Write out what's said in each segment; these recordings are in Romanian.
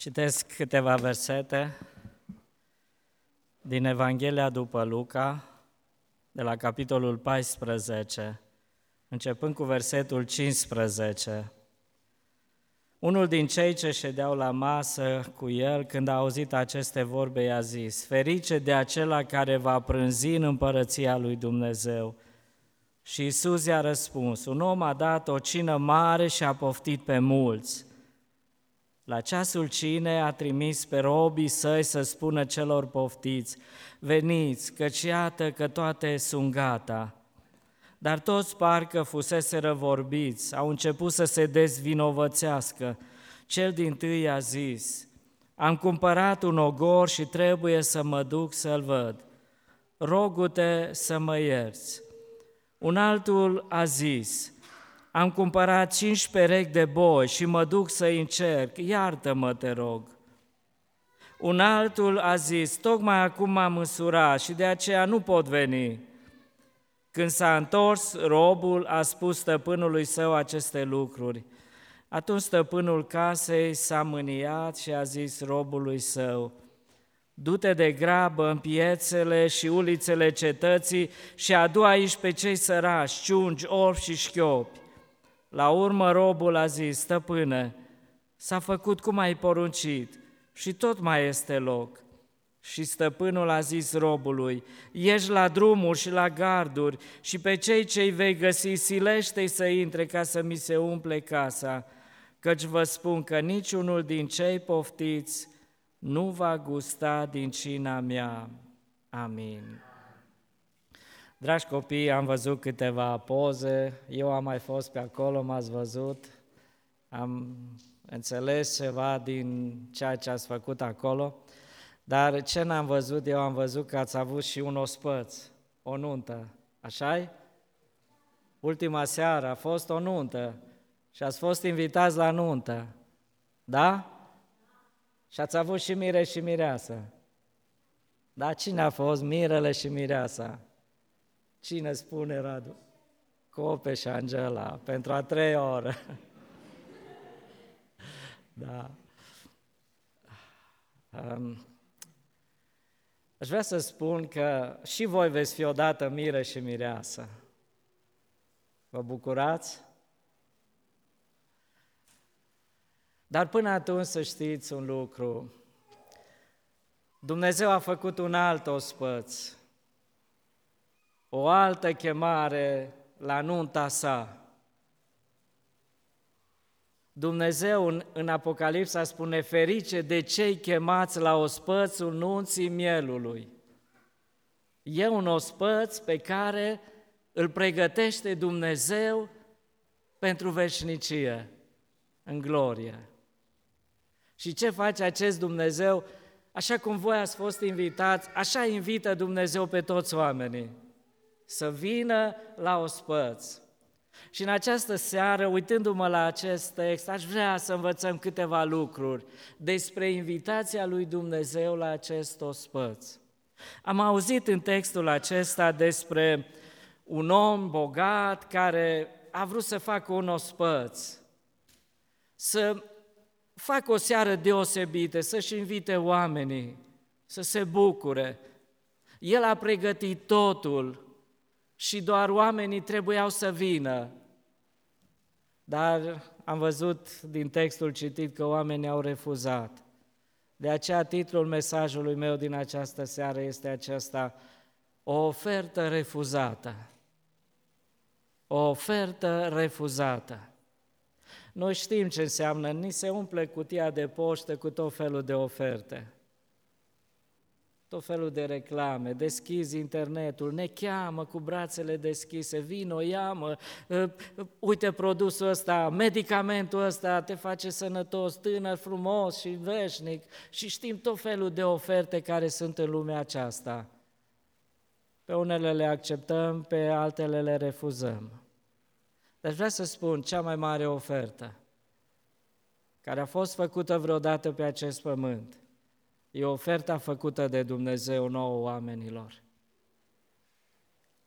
Citesc câteva versete din Evanghelia după Luca, de la capitolul 14, începând cu versetul 15. Unul din cei ce ședeau la masă cu el, când a auzit aceste vorbe, i-a zis, Ferice de acela care va prânzi în împărăția lui Dumnezeu. Și Isus i-a răspuns, un om a dat o cină mare și a poftit pe mulți. La ceasul cine a trimis pe robii săi să spună celor poftiți, veniți, căci iată că toate sunt gata. Dar toți parcă fuseseră vorbiți, au început să se dezvinovățească. Cel din tâi a zis, am cumpărat un ogor și trebuie să mă duc să-l văd. Rogu-te să mă ierți. Un altul a zis, am cumpărat cinci perechi de boi și mă duc să-i încerc, iartă-mă, te rog. Un altul a zis, tocmai acum m-am măsurat și de aceea nu pot veni. Când s-a întors, robul a spus stăpânului său aceste lucruri. Atunci stăpânul casei s-a mâniat și a zis robului său, Du-te de grabă în piețele și ulițele cetății și adu aici pe cei sărași, ciungi, orbi și șchiopi. La urmă robul a zis, stăpâne, s-a făcut cum ai poruncit și tot mai este loc. Și stăpânul a zis robului, ieși la drumuri și la garduri și pe cei ce-i vei găsi, silește să intre ca să mi se umple casa, căci vă spun că niciunul din cei poftiți nu va gusta din cina mea. Amin. Dragi copii, am văzut câteva poze, eu am mai fost pe acolo, m-ați văzut, am înțeles ceva din ceea ce ați făcut acolo, dar ce n-am văzut, eu am văzut că ați avut și un ospăț, o nuntă, așa -i? Ultima seară a fost o nuntă și ați fost invitați la nuntă, da? Și ați avut și mire și mireasă. Da, cine a fost mirele și mireasa? Cine spune, Radu? Cope și Angela, pentru a treia oră. da. Um, aș vrea să spun că și voi veți fi odată mire și mireasă. Vă bucurați? Dar până atunci să știți un lucru. Dumnezeu a făcut un alt ospăț o altă chemare la nunta sa. Dumnezeu în, în Apocalipsa spune ferice de cei chemați la ospățul nunții mielului. E un ospăț pe care îl pregătește Dumnezeu pentru veșnicie, în glorie. Și ce face acest Dumnezeu? Așa cum voi ați fost invitați, așa invită Dumnezeu pe toți oamenii să vină la ospăț. Și în această seară, uitându-mă la acest text, aș vrea să învățăm câteva lucruri despre invitația lui Dumnezeu la acest ospăț. Am auzit în textul acesta despre un om bogat care a vrut să facă un ospăț, să facă o seară deosebită, să-și invite oamenii, să se bucure. El a pregătit totul și doar oamenii trebuiau să vină. Dar am văzut din textul citit că oamenii au refuzat. De aceea titlul mesajului meu din această seară este acesta, o ofertă refuzată. O ofertă refuzată. Noi știm ce înseamnă, ni se umple cutia de poștă cu tot felul de oferte tot felul de reclame, deschizi internetul, ne cheamă cu brațele deschise, vino, ia-mă, ă, uite produsul ăsta, medicamentul ăsta te face sănătos, tânăr, frumos și veșnic și știm tot felul de oferte care sunt în lumea aceasta. Pe unele le acceptăm, pe altele le refuzăm. Dar vreau să spun, cea mai mare ofertă care a fost făcută vreodată pe acest pământ E oferta făcută de Dumnezeu nouă oamenilor.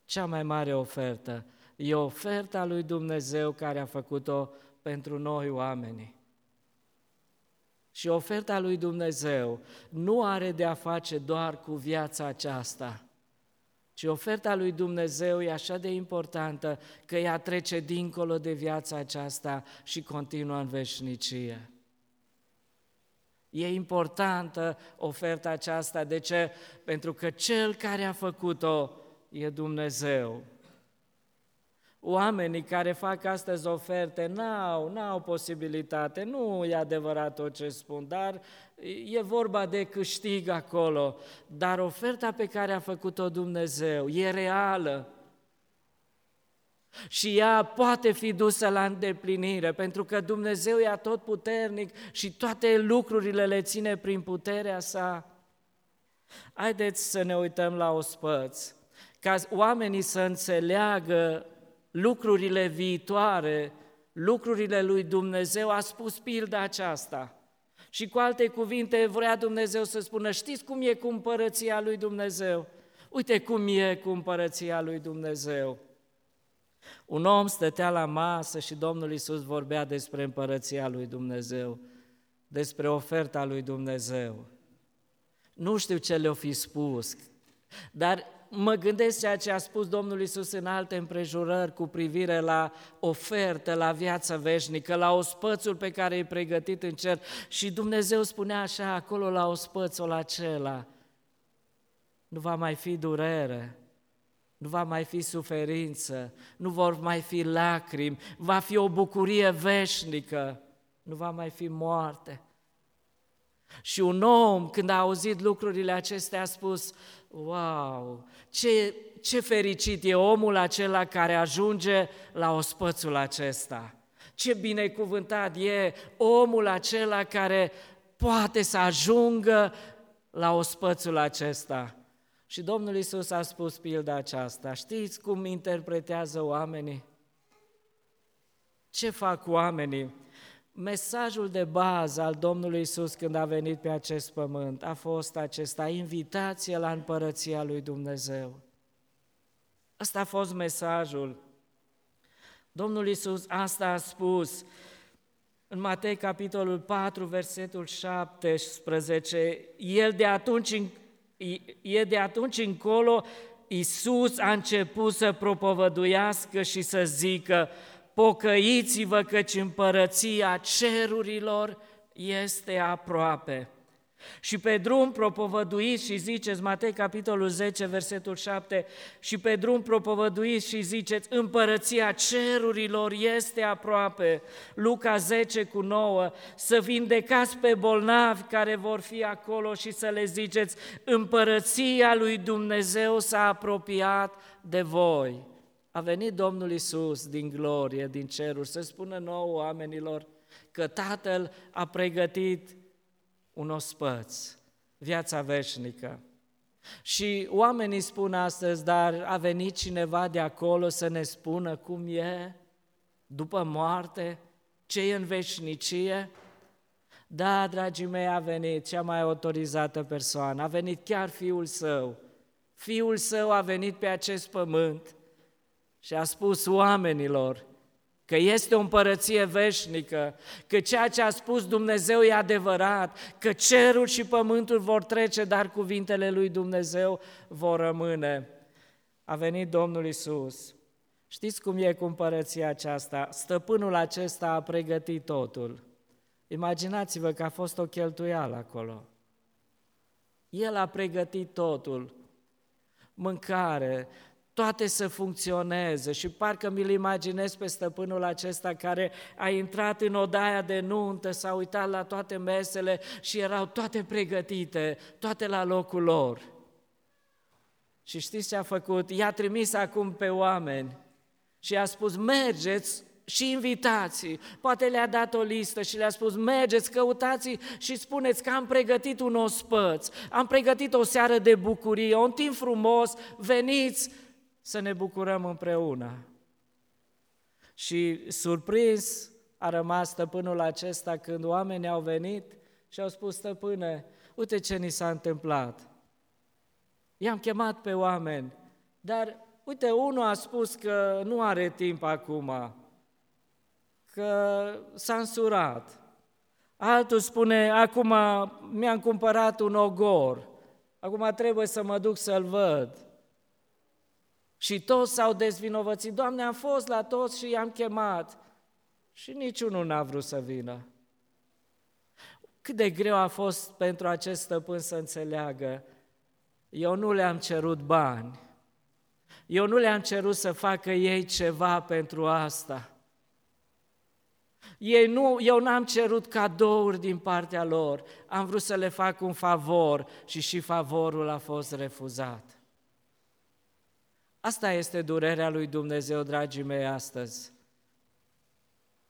Cea mai mare ofertă e oferta lui Dumnezeu care a făcut-o pentru noi oamenii. Și oferta lui Dumnezeu nu are de a face doar cu viața aceasta, ci oferta lui Dumnezeu e așa de importantă că ea trece dincolo de viața aceasta și continuă în veșnicie. E importantă oferta aceasta. De ce? Pentru că Cel care a făcut-o e Dumnezeu. Oamenii care fac astăzi oferte n-au, n-au posibilitate, nu e adevărat tot ce spun, dar e vorba de câștig acolo. Dar oferta pe care a făcut-o Dumnezeu e reală, și ea poate fi dusă la îndeplinire, pentru că Dumnezeu e tot puternic și toate lucrurile le ține prin puterea sa. Haideți să ne uităm la ospăț, ca oamenii să înțeleagă lucrurile viitoare, lucrurile lui Dumnezeu, a spus pilda aceasta. Și cu alte cuvinte vrea Dumnezeu să spună, știți cum e cu împărăția lui Dumnezeu? Uite cum e cu împărăția lui Dumnezeu. Un om stătea la masă și Domnul Isus vorbea despre împărăția lui Dumnezeu, despre oferta lui Dumnezeu. Nu știu ce le-o fi spus, dar mă gândesc ceea ce a spus Domnul Isus în alte împrejurări cu privire la ofertă, la viața veșnică, la ospățul pe care e pregătit în cer. Și Dumnezeu spunea așa acolo la ospățul acela, nu va mai fi durere, nu va mai fi suferință, nu vor mai fi lacrimi, va fi o bucurie veșnică, nu va mai fi moarte. Și un om, când a auzit lucrurile acestea, a spus, wow, ce, ce fericit e omul acela care ajunge la ospățul acesta. Ce binecuvântat e omul acela care poate să ajungă la ospățul acesta. Și Domnul Isus a spus pilda aceasta. Știți cum interpretează oamenii? Ce fac oamenii? Mesajul de bază al Domnului Isus când a venit pe acest pământ a fost acesta, invitație la împărăția lui Dumnezeu. Asta a fost mesajul. Domnul Isus asta a spus în Matei capitolul 4, versetul 17. El de atunci e de atunci încolo Iisus a început să propovăduiască și să zică, pocăiți-vă căci împărăția cerurilor este aproape. Și pe drum propovăduiți și ziceți, Matei capitolul 10, versetul 7, și pe drum propovăduiți și ziceți, împărăția cerurilor este aproape. Luca 10 cu 9, să vindecați pe bolnavi care vor fi acolo și să le ziceți, împărăția lui Dumnezeu s-a apropiat de voi. A venit Domnul Isus din glorie, din ceruri, să spună nouă oamenilor că Tatăl a pregătit un ospăț, viața veșnică. Și oamenii spun astăzi, dar a venit cineva de acolo să ne spună cum e după moarte, ce e în veșnicie? Da, dragii mei, a venit cea mai autorizată persoană, a venit chiar Fiul Său. Fiul Său a venit pe acest pământ și a spus oamenilor, că este o împărăție veșnică, că ceea ce a spus Dumnezeu e adevărat, că cerul și pământul vor trece, dar cuvintele lui Dumnezeu vor rămâne. A venit Domnul Isus. Știți cum e cu împărăția aceasta? Stăpânul acesta a pregătit totul. Imaginați-vă că a fost o cheltuială acolo. El a pregătit totul. Mâncare, toate să funcționeze și parcă mi-l imaginez pe stăpânul acesta care a intrat în odaia de nuntă, s-a uitat la toate mesele și erau toate pregătite, toate la locul lor. Și știți ce a făcut? I-a trimis acum pe oameni și a spus, mergeți și invitații. Poate le-a dat o listă și le-a spus, mergeți, căutați și spuneți că am pregătit un ospăț, am pregătit o seară de bucurie, un timp frumos, veniți să ne bucurăm împreună. Și surprins a rămas stăpânul acesta când oamenii au venit și au spus, stăpâne, uite ce ni s-a întâmplat. I-am chemat pe oameni, dar uite, unul a spus că nu are timp acum, că s-a însurat. Altul spune, acum mi-am cumpărat un ogor, acum trebuie să mă duc să-l văd. Și toți s-au dezvinovățit. Doamne, am fost la toți și i-am chemat. Și niciunul n-a vrut să vină. Cât de greu a fost pentru acest stăpân să înțeleagă. Eu nu le-am cerut bani. Eu nu le-am cerut să facă ei ceva pentru asta. Ei nu, eu n-am cerut cadouri din partea lor, am vrut să le fac un favor și și favorul a fost refuzat. Asta este durerea lui Dumnezeu, dragii mei, astăzi.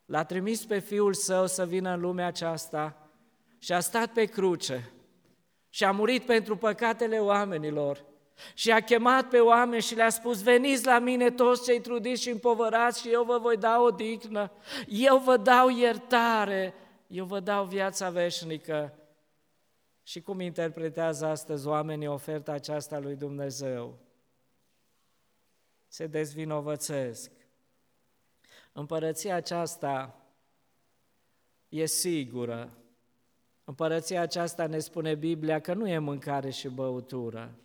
L-a trimis pe Fiul Său să vină în lumea aceasta și a stat pe cruce și a murit pentru păcatele oamenilor și a chemat pe oameni și le-a spus, veniți la mine toți cei trudiți și împovărați și eu vă voi da o dignă, eu vă dau iertare, eu vă dau viața veșnică. Și cum interpretează astăzi oamenii oferta aceasta lui Dumnezeu? Se dezvinovățesc. Împărăția aceasta e sigură. Împărăția aceasta ne spune Biblia că nu e mâncare și băutură.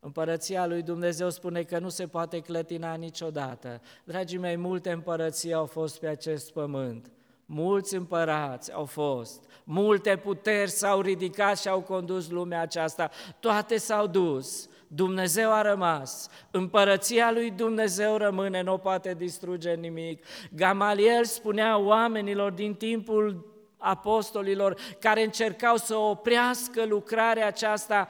Împărăția lui Dumnezeu spune că nu se poate clătina niciodată. Dragii mei, multe împărății au fost pe acest pământ. Mulți împărați au fost, multe puteri s-au ridicat și au condus lumea aceasta, toate s-au dus, Dumnezeu a rămas, împărăția lui Dumnezeu rămâne, nu o poate distruge nimic. Gamaliel spunea oamenilor din timpul apostolilor care încercau să oprească lucrarea aceasta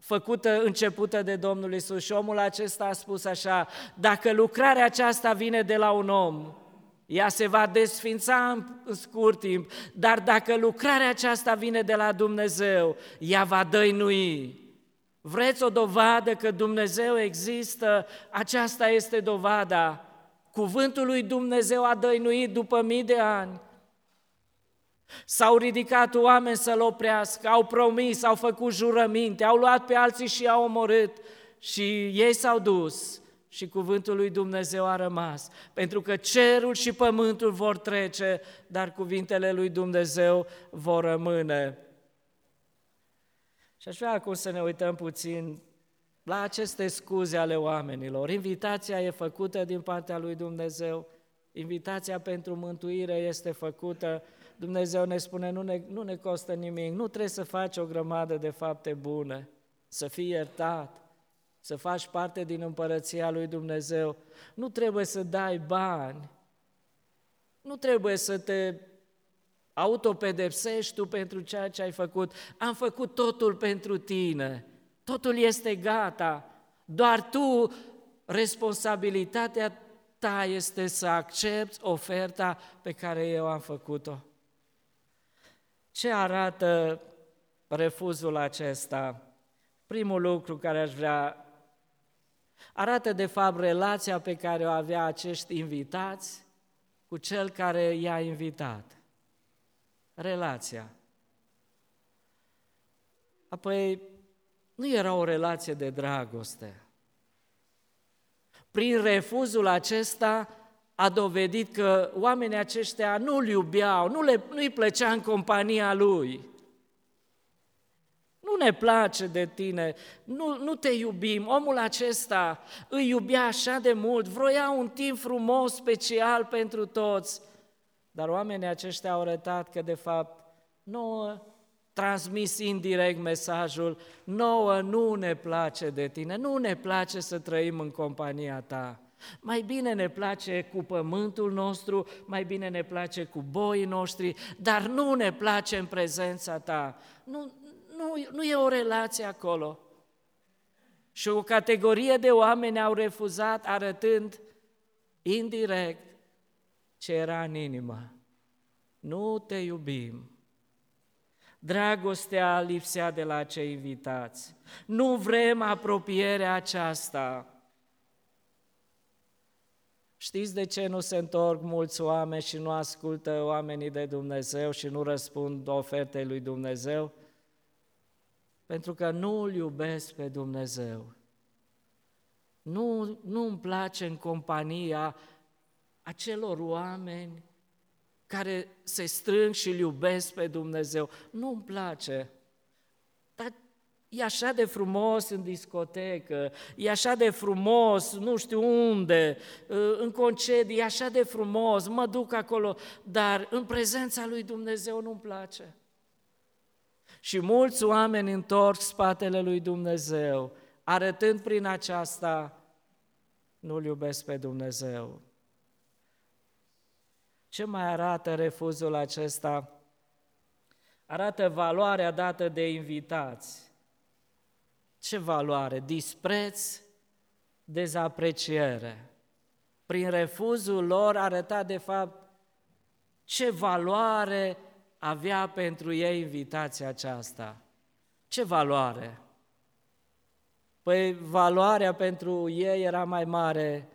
făcută, începută de Domnul Isus. Și omul acesta a spus așa, dacă lucrarea aceasta vine de la un om, ea se va desfința în scurt timp, dar dacă lucrarea aceasta vine de la Dumnezeu, ea va dăinui. Vreți o dovadă că Dumnezeu există? Aceasta este dovada. Cuvântul lui Dumnezeu a dăinuit după mii de ani. S-au ridicat oameni să-l oprească, au promis, au făcut jurăminte, au luat pe alții și i-au omorât și ei s-au dus și cuvântul lui Dumnezeu a rămas, pentru că cerul și pământul vor trece, dar cuvintele lui Dumnezeu vor rămâne. Și aș vrea acum să ne uităm puțin la aceste scuze ale oamenilor. Invitația e făcută din partea lui Dumnezeu, invitația pentru mântuire este făcută, Dumnezeu ne spune, nu ne, nu ne costă nimic, nu trebuie să faci o grămadă de fapte bune, să fii iertat, să faci parte din împărăția lui Dumnezeu. Nu trebuie să dai bani, nu trebuie să te autopedepsești tu pentru ceea ce ai făcut. Am făcut totul pentru tine, totul este gata, doar tu, responsabilitatea ta este să accepti oferta pe care eu am făcut-o. Ce arată refuzul acesta? Primul lucru care aș vrea arată de fapt relația pe care o avea acești invitați cu cel care i-a invitat. Relația. Apoi, nu era o relație de dragoste. Prin refuzul acesta, a dovedit că oamenii aceștia nu-l iubeau, nu le, nu-i plăcea în compania lui. Nu ne place de tine, nu, nu te iubim. Omul acesta îi iubea așa de mult, vroia un timp frumos, special pentru toți. Dar oamenii aceștia au arătat că, de fapt, nouă transmis indirect mesajul, nouă nu ne place de tine, nu ne place să trăim în compania ta. Mai bine ne place cu pământul nostru, mai bine ne place cu boii noștri, dar nu ne place în prezența ta. Nu, nu, nu e o relație acolo. Și o categorie de oameni au refuzat arătând indirect ce era în inimă. Nu te iubim. Dragostea lipsea de la cei invitați. Nu vrem apropierea aceasta. Știți de ce nu se întorc mulți oameni și nu ascultă oamenii de Dumnezeu și nu răspund ofertei lui Dumnezeu? Pentru că nu îl iubesc pe Dumnezeu. Nu, nu îmi place în compania acelor oameni care se strâng și îl iubesc pe Dumnezeu. Nu-mi place. Dar e așa de frumos în discotecă, e așa de frumos nu știu unde, în concedii, e așa de frumos, mă duc acolo, dar în prezența lui Dumnezeu nu-mi place. Și mulți oameni întorc spatele lui Dumnezeu, arătând prin aceasta, nu-L iubesc pe Dumnezeu. Ce mai arată refuzul acesta? Arată valoarea dată de invitați. Ce valoare? Dispreț, dezapreciere. Prin refuzul lor arăta de fapt ce valoare avea pentru ei invitația aceasta. Ce valoare? Păi valoarea pentru ei era mai mare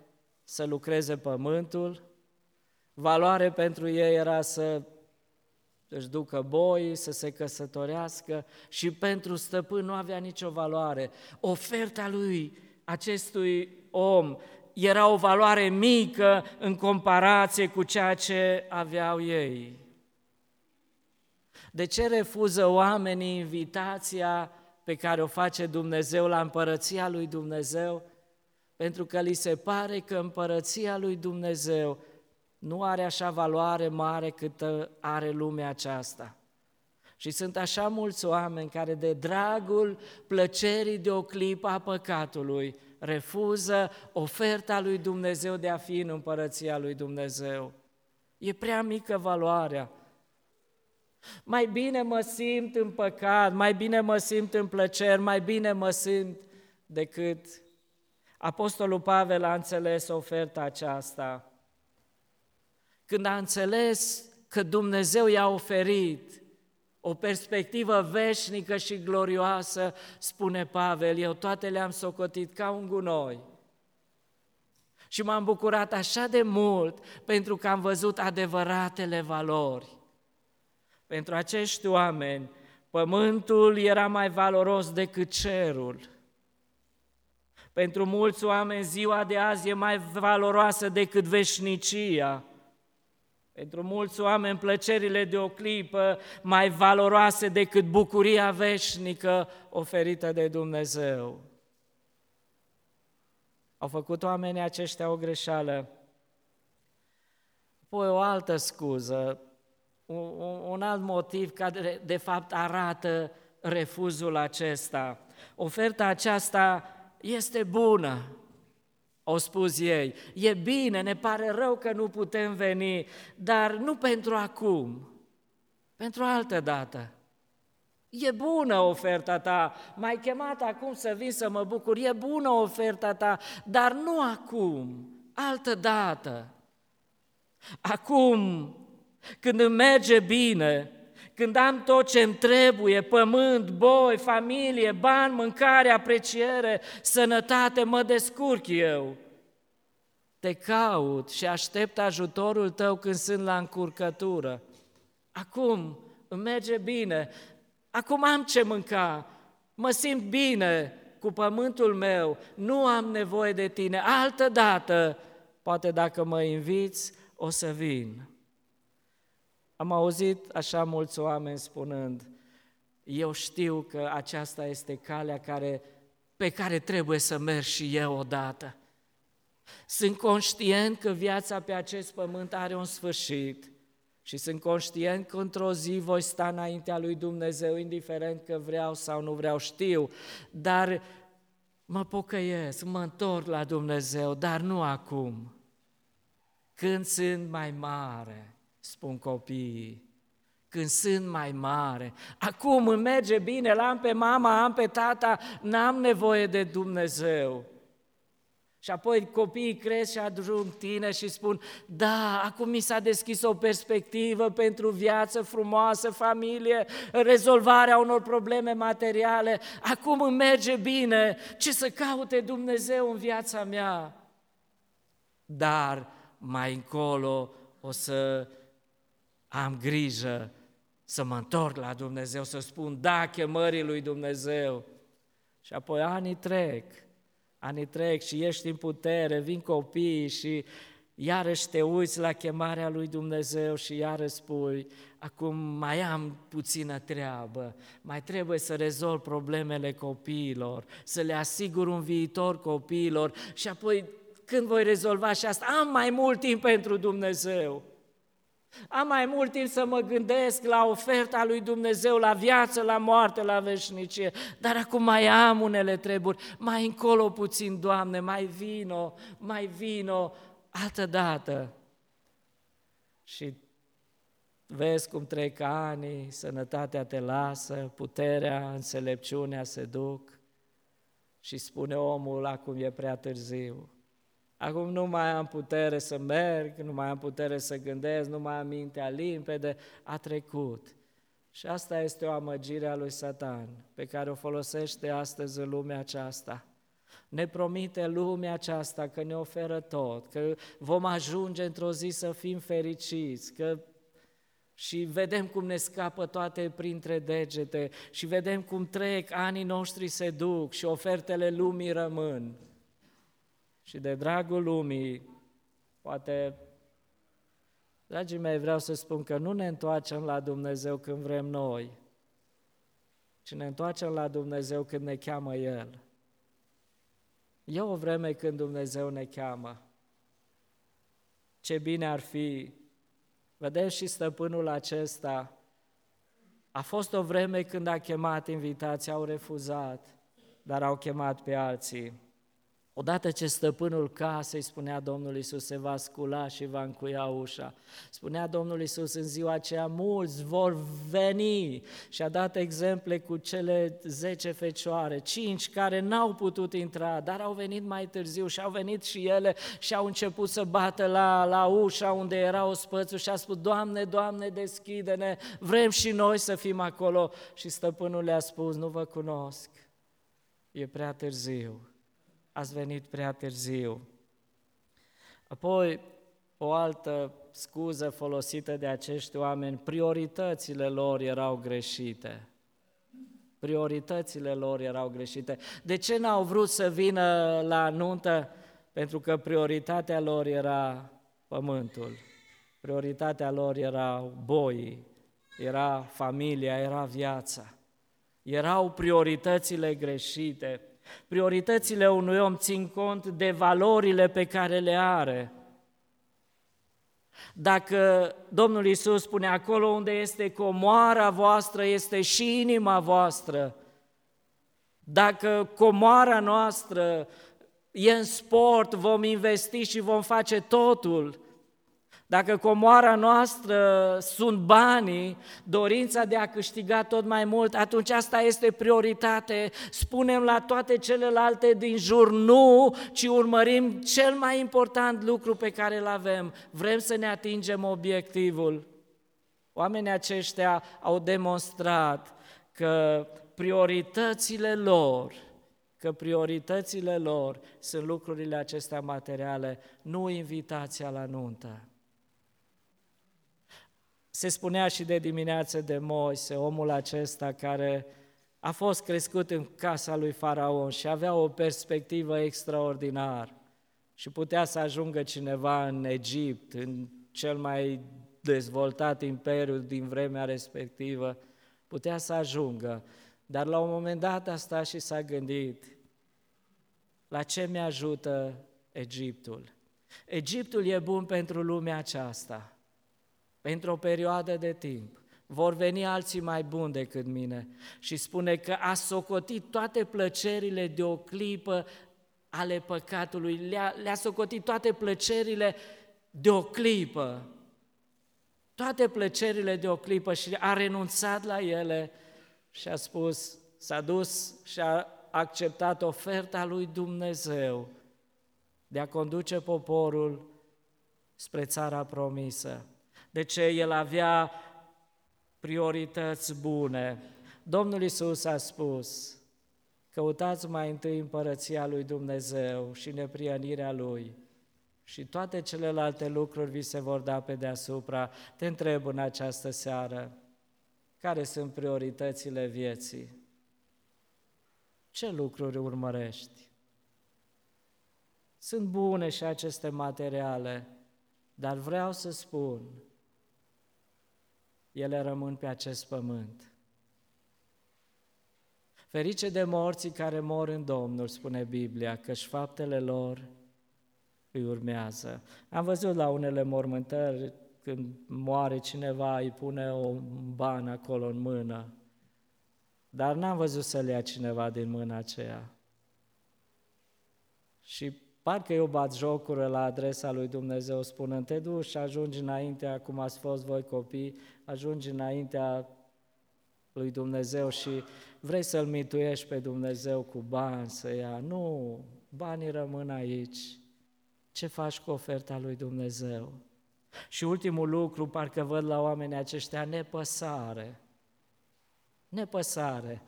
să lucreze pământul, valoare pentru ei era să își ducă boi, să se căsătorească și pentru stăpân nu avea nicio valoare. Oferta lui, acestui om, era o valoare mică în comparație cu ceea ce aveau ei. De ce refuză oamenii invitația pe care o face Dumnezeu la împărăția lui Dumnezeu? Pentru că li se pare că împărăția lui Dumnezeu nu are așa valoare mare cât are lumea aceasta. Și sunt așa mulți oameni care de dragul plăcerii de o clipă a păcatului refuză oferta lui Dumnezeu de a fi în împărăția lui Dumnezeu. E prea mică valoarea. Mai bine mă simt în păcat, mai bine mă simt în plăceri, mai bine mă simt decât Apostolul Pavel a înțeles oferta aceasta. Când a înțeles că Dumnezeu i-a oferit o perspectivă veșnică și glorioasă, spune Pavel, eu toate le-am socotit ca un gunoi. Și m-am bucurat așa de mult pentru că am văzut adevăratele valori. Pentru acești oameni, pământul era mai valoros decât cerul. Pentru mulți oameni, ziua de azi e mai valoroasă decât veșnicia. Pentru mulți oameni, plăcerile de o clipă mai valoroase decât bucuria veșnică oferită de Dumnezeu. Au făcut oamenii aceștia o greșeală. Apoi o altă scuză, un, un alt motiv care de fapt arată refuzul acesta. Oferta aceasta este bună, au spus ei. E bine, ne pare rău că nu putem veni, dar nu pentru acum, pentru altă dată. E bună oferta ta, m-ai chemat acum să vin să mă bucur, e bună oferta ta, dar nu acum, altă dată. Acum când îmi merge bine, când am tot ce îmi trebuie, pământ, boi, familie, bani, mâncare, apreciere, sănătate, mă descurc eu. Te caut și aștept ajutorul tău când sunt la încurcătură. Acum îmi merge bine, acum am ce mânca, mă simt bine cu pământul meu, nu am nevoie de tine. Altă dată, poate dacă mă inviți, o să vin. Am auzit așa mulți oameni spunând, eu știu că aceasta este calea care, pe care trebuie să merg și eu odată. Sunt conștient că viața pe acest pământ are un sfârșit și sunt conștient că într-o zi voi sta înaintea lui Dumnezeu, indiferent că vreau sau nu vreau, știu, dar mă pocăiesc, mă întorc la Dumnezeu, dar nu acum, când sunt mai mare spun copiii, când sunt mai mare. Acum îmi merge bine, l-am pe mama, am pe tata, n-am nevoie de Dumnezeu. Și apoi copiii cresc și ajung tine și spun, da, acum mi s-a deschis o perspectivă pentru viață frumoasă, familie, rezolvarea unor probleme materiale, acum îmi merge bine, ce să caute Dumnezeu în viața mea? Dar mai încolo o să am grijă să mă întorc la Dumnezeu, să spun da chemării lui Dumnezeu. Și apoi anii trec, anii trec și ești în putere, vin copiii și iarăși te uiți la chemarea lui Dumnezeu și iarăși spui, acum mai am puțină treabă, mai trebuie să rezolv problemele copiilor, să le asigur un viitor copiilor și apoi când voi rezolva și asta, am mai mult timp pentru Dumnezeu. Am mai mult timp să mă gândesc la oferta lui Dumnezeu, la viață, la moarte, la veșnicie, dar acum mai am unele treburi, mai încolo puțin, Doamne, mai vino, mai vino, altă dată. Și vezi cum trec ani, sănătatea te lasă, puterea, înțelepciunea se duc și spune omul, acum e prea târziu. Acum nu mai am putere să merg, nu mai am putere să gândesc, nu mai am mintea limpede, a trecut. Și asta este o amăgire a lui Satan, pe care o folosește astăzi în lumea aceasta. Ne promite lumea aceasta că ne oferă tot, că vom ajunge într-o zi să fim fericiți, că și vedem cum ne scapă toate printre degete și vedem cum trec, anii noștri se duc și ofertele lumii rămân. Și de dragul lumii, poate, dragii mei, vreau să spun că nu ne întoarcem la Dumnezeu când vrem noi, ci ne întoarcem la Dumnezeu când ne cheamă El. E o vreme când Dumnezeu ne cheamă. Ce bine ar fi, vedeți și stăpânul acesta, a fost o vreme când a chemat invitații, au refuzat, dar au chemat pe alții. Odată ce stăpânul casei, spunea Domnul Isus, se va scula și va încuia ușa. Spunea Domnul Isus în ziua aceea, mulți vor veni și a dat exemple cu cele zece fecioare, cinci care n-au putut intra, dar au venit mai târziu și au venit și ele și au început să bată la, la ușa unde era o spățul și a spus, Doamne, Doamne, deschide-ne, vrem și noi să fim acolo. Și stăpânul le-a spus, nu vă cunosc, e prea târziu ați venit prea târziu. Apoi, o altă scuză folosită de acești oameni, prioritățile lor erau greșite. Prioritățile lor erau greșite. De ce n-au vrut să vină la nuntă? Pentru că prioritatea lor era pământul. Prioritatea lor era boii, era familia, era viața. Erau prioritățile greșite. Prioritățile unui om țin cont de valorile pe care le are. Dacă Domnul Isus spune acolo unde este comoara voastră, este și inima voastră. Dacă comoara noastră e în sport, vom investi și vom face totul. Dacă comoara noastră sunt banii, dorința de a câștiga tot mai mult, atunci asta este prioritate. Spunem la toate celelalte din jur nu, ci urmărim cel mai important lucru pe care îl avem. Vrem să ne atingem obiectivul. Oamenii aceștia au demonstrat că prioritățile lor, că prioritățile lor sunt lucrurile acestea materiale, nu invitația la nuntă. Se spunea și de dimineață de Moise, omul acesta care a fost crescut în casa lui Faraon și avea o perspectivă extraordinară și putea să ajungă cineva în Egipt, în cel mai dezvoltat imperiu din vremea respectivă, putea să ajungă, dar la un moment dat a stat și s-a gândit, la ce mi-ajută Egiptul? Egiptul e bun pentru lumea aceasta, pentru o perioadă de timp. Vor veni alții mai buni decât mine și spune că a socotit toate plăcerile de o clipă ale păcatului, le-a, le socotit toate plăcerile de o clipă, toate plăcerile de o clipă și a renunțat la ele și a spus, s-a dus și a acceptat oferta lui Dumnezeu de a conduce poporul spre țara promisă de ce el avea priorități bune. Domnul Isus a spus, căutați mai întâi împărăția lui Dumnezeu și neprianirea lui și toate celelalte lucruri vi se vor da pe deasupra. Te întreb în această seară, care sunt prioritățile vieții? Ce lucruri urmărești? Sunt bune și aceste materiale, Dar vreau să spun, ele rămân pe acest pământ. Ferice de morții care mor în Domnul, spune Biblia, căci faptele lor îi urmează. Am văzut la unele mormântări, când moare cineva, îi pune o ban acolo în mână, dar n-am văzut să le ia cineva din mâna aceea. Și parcă eu bat jocură la adresa lui Dumnezeu, spunând, te duci și ajungi înaintea, cum ați fost voi copii, ajungi înaintea lui Dumnezeu și vrei să-L mituiești pe Dumnezeu cu bani să ia. Nu, banii rămân aici. Ce faci cu oferta lui Dumnezeu? Și ultimul lucru, parcă văd la oamenii aceștia nepăsare. Nepăsare.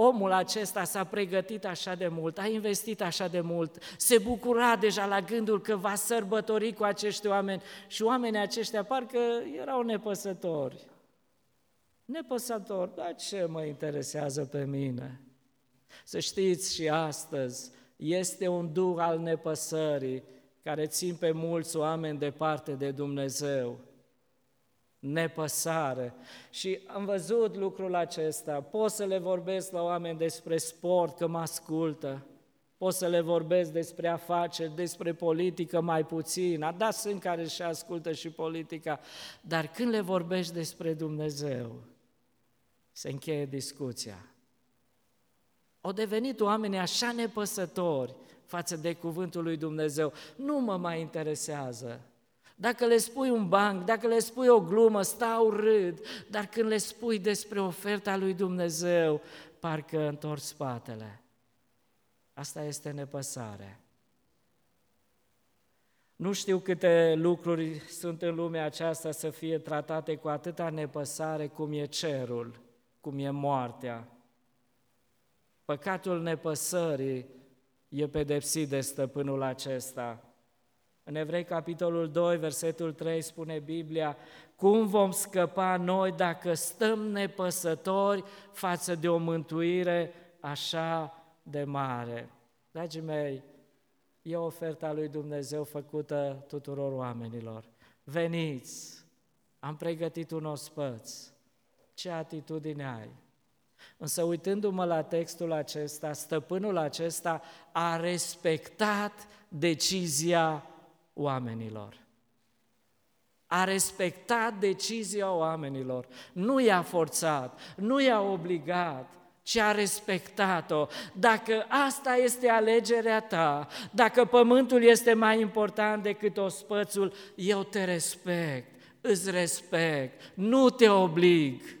Omul acesta s-a pregătit așa de mult, a investit așa de mult, se bucura deja la gândul că va sărbători cu acești oameni și oamenii aceștia parcă erau nepăsători. Nepăsători, dar ce mă interesează pe mine? Să știți și astăzi, este un duh al nepăsării care țin pe mulți oameni departe de Dumnezeu. Nepăsare. Și am văzut lucrul acesta. Pot să le vorbesc la oameni despre sport, că mă ascultă. Pot să le vorbesc despre afaceri, despre politică mai puțin. Da, sunt care și ascultă și politica. Dar când le vorbești despre Dumnezeu, se încheie discuția. Au devenit oamenii așa nepăsători față de cuvântul lui Dumnezeu. Nu mă mai interesează. Dacă le spui un banc, dacă le spui o glumă, stau râd, dar când le spui despre oferta lui Dumnezeu, parcă întorci spatele. Asta este nepăsare. Nu știu câte lucruri sunt în lumea aceasta să fie tratate cu atâta nepăsare cum e cerul, cum e moartea. Păcatul nepăsării e pedepsit de stăpânul acesta. În Evrei, capitolul 2, versetul 3, spune Biblia, cum vom scăpa noi dacă stăm nepăsători față de o mântuire așa de mare? Dragii mei, e oferta lui Dumnezeu făcută tuturor oamenilor. Veniți, am pregătit un ospăț. Ce atitudine ai? Însă uitându-mă la textul acesta, stăpânul acesta a respectat decizia oamenilor. A respectat decizia oamenilor, nu i-a forțat, nu i-a obligat, ci a respectat-o. Dacă asta este alegerea ta, dacă pământul este mai important decât ospățul, eu te respect, îți respect, nu te oblig.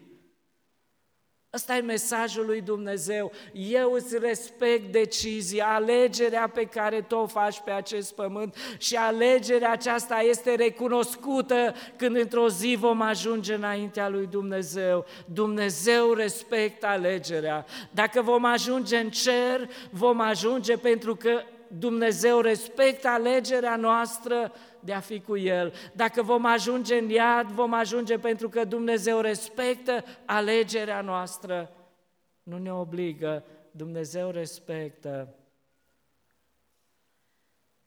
Ăsta e mesajul lui Dumnezeu. Eu îți respect decizia, alegerea pe care tu o faci pe acest pământ și alegerea aceasta este recunoscută când într-o zi vom ajunge înaintea lui Dumnezeu. Dumnezeu respectă alegerea. Dacă vom ajunge în cer, vom ajunge pentru că Dumnezeu respectă alegerea noastră de a fi cu El. Dacă vom ajunge în iad, vom ajunge pentru că Dumnezeu respectă alegerea noastră. Nu ne obligă, Dumnezeu respectă.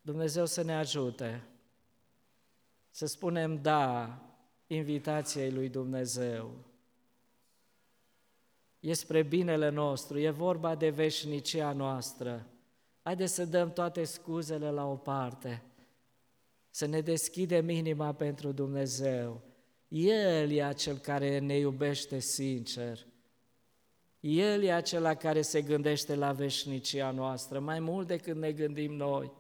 Dumnezeu să ne ajute să spunem da invitației lui Dumnezeu. E spre binele nostru, e vorba de veșnicia noastră. Haideți să dăm toate scuzele la o parte să ne deschidem inima pentru Dumnezeu. El e acel care ne iubește sincer. El e acela care se gândește la veșnicia noastră, mai mult decât ne gândim noi.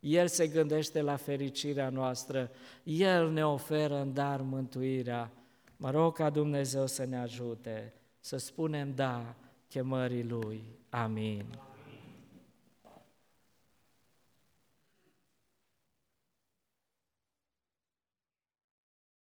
El se gândește la fericirea noastră. El ne oferă în dar mântuirea. Mă rog ca Dumnezeu să ne ajute să spunem da chemării Lui. Amin.